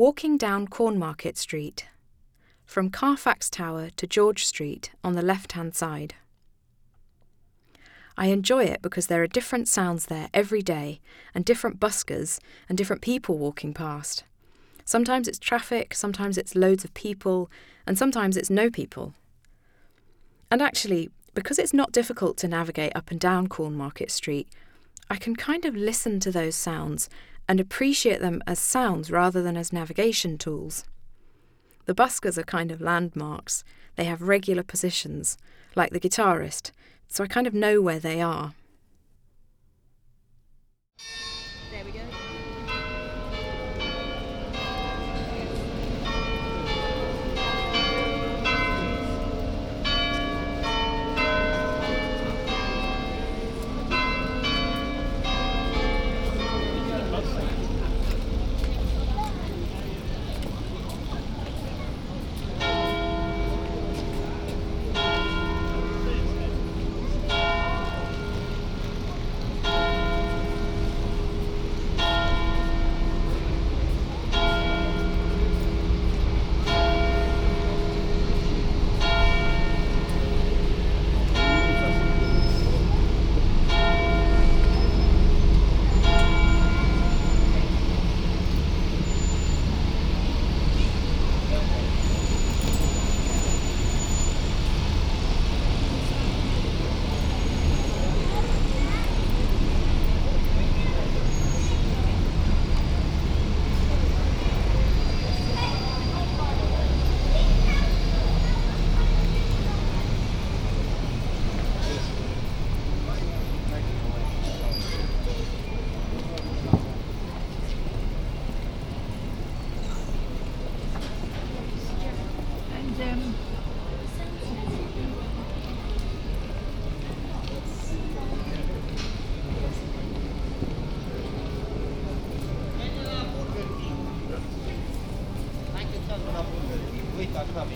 Walking down Cornmarket Street, from Carfax Tower to George Street on the left hand side. I enjoy it because there are different sounds there every day, and different buskers, and different people walking past. Sometimes it's traffic, sometimes it's loads of people, and sometimes it's no people. And actually, because it's not difficult to navigate up and down Cornmarket Street, I can kind of listen to those sounds and appreciate them as sounds rather than as navigation tools. The buskers are kind of landmarks. They have regular positions, like the guitarist, so I kind of know where they are. 那不是你不会加就算没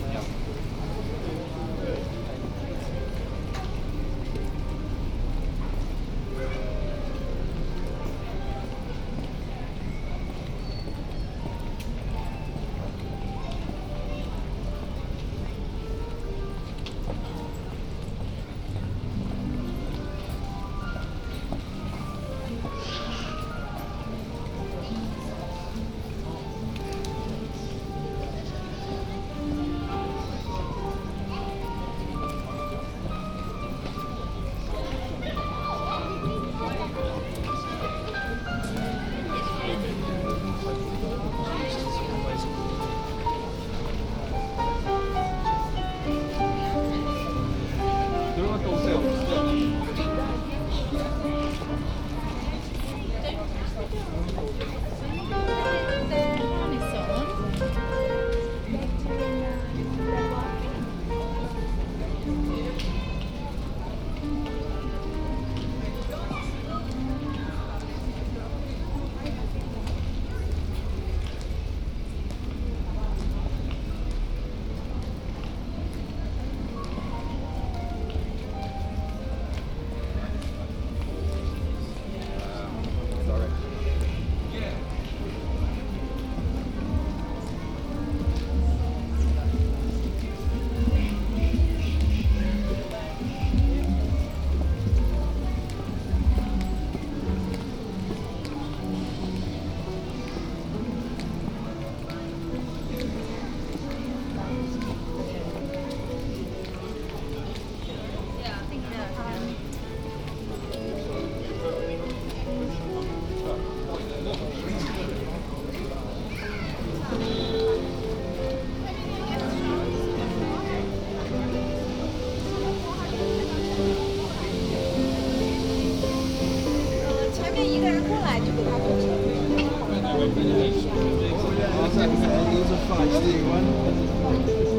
Five, three, one.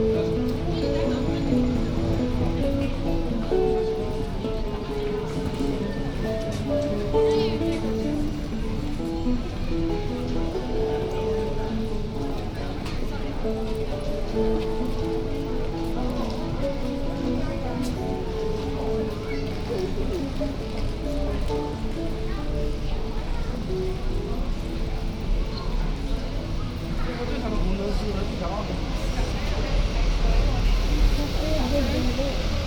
Thank you.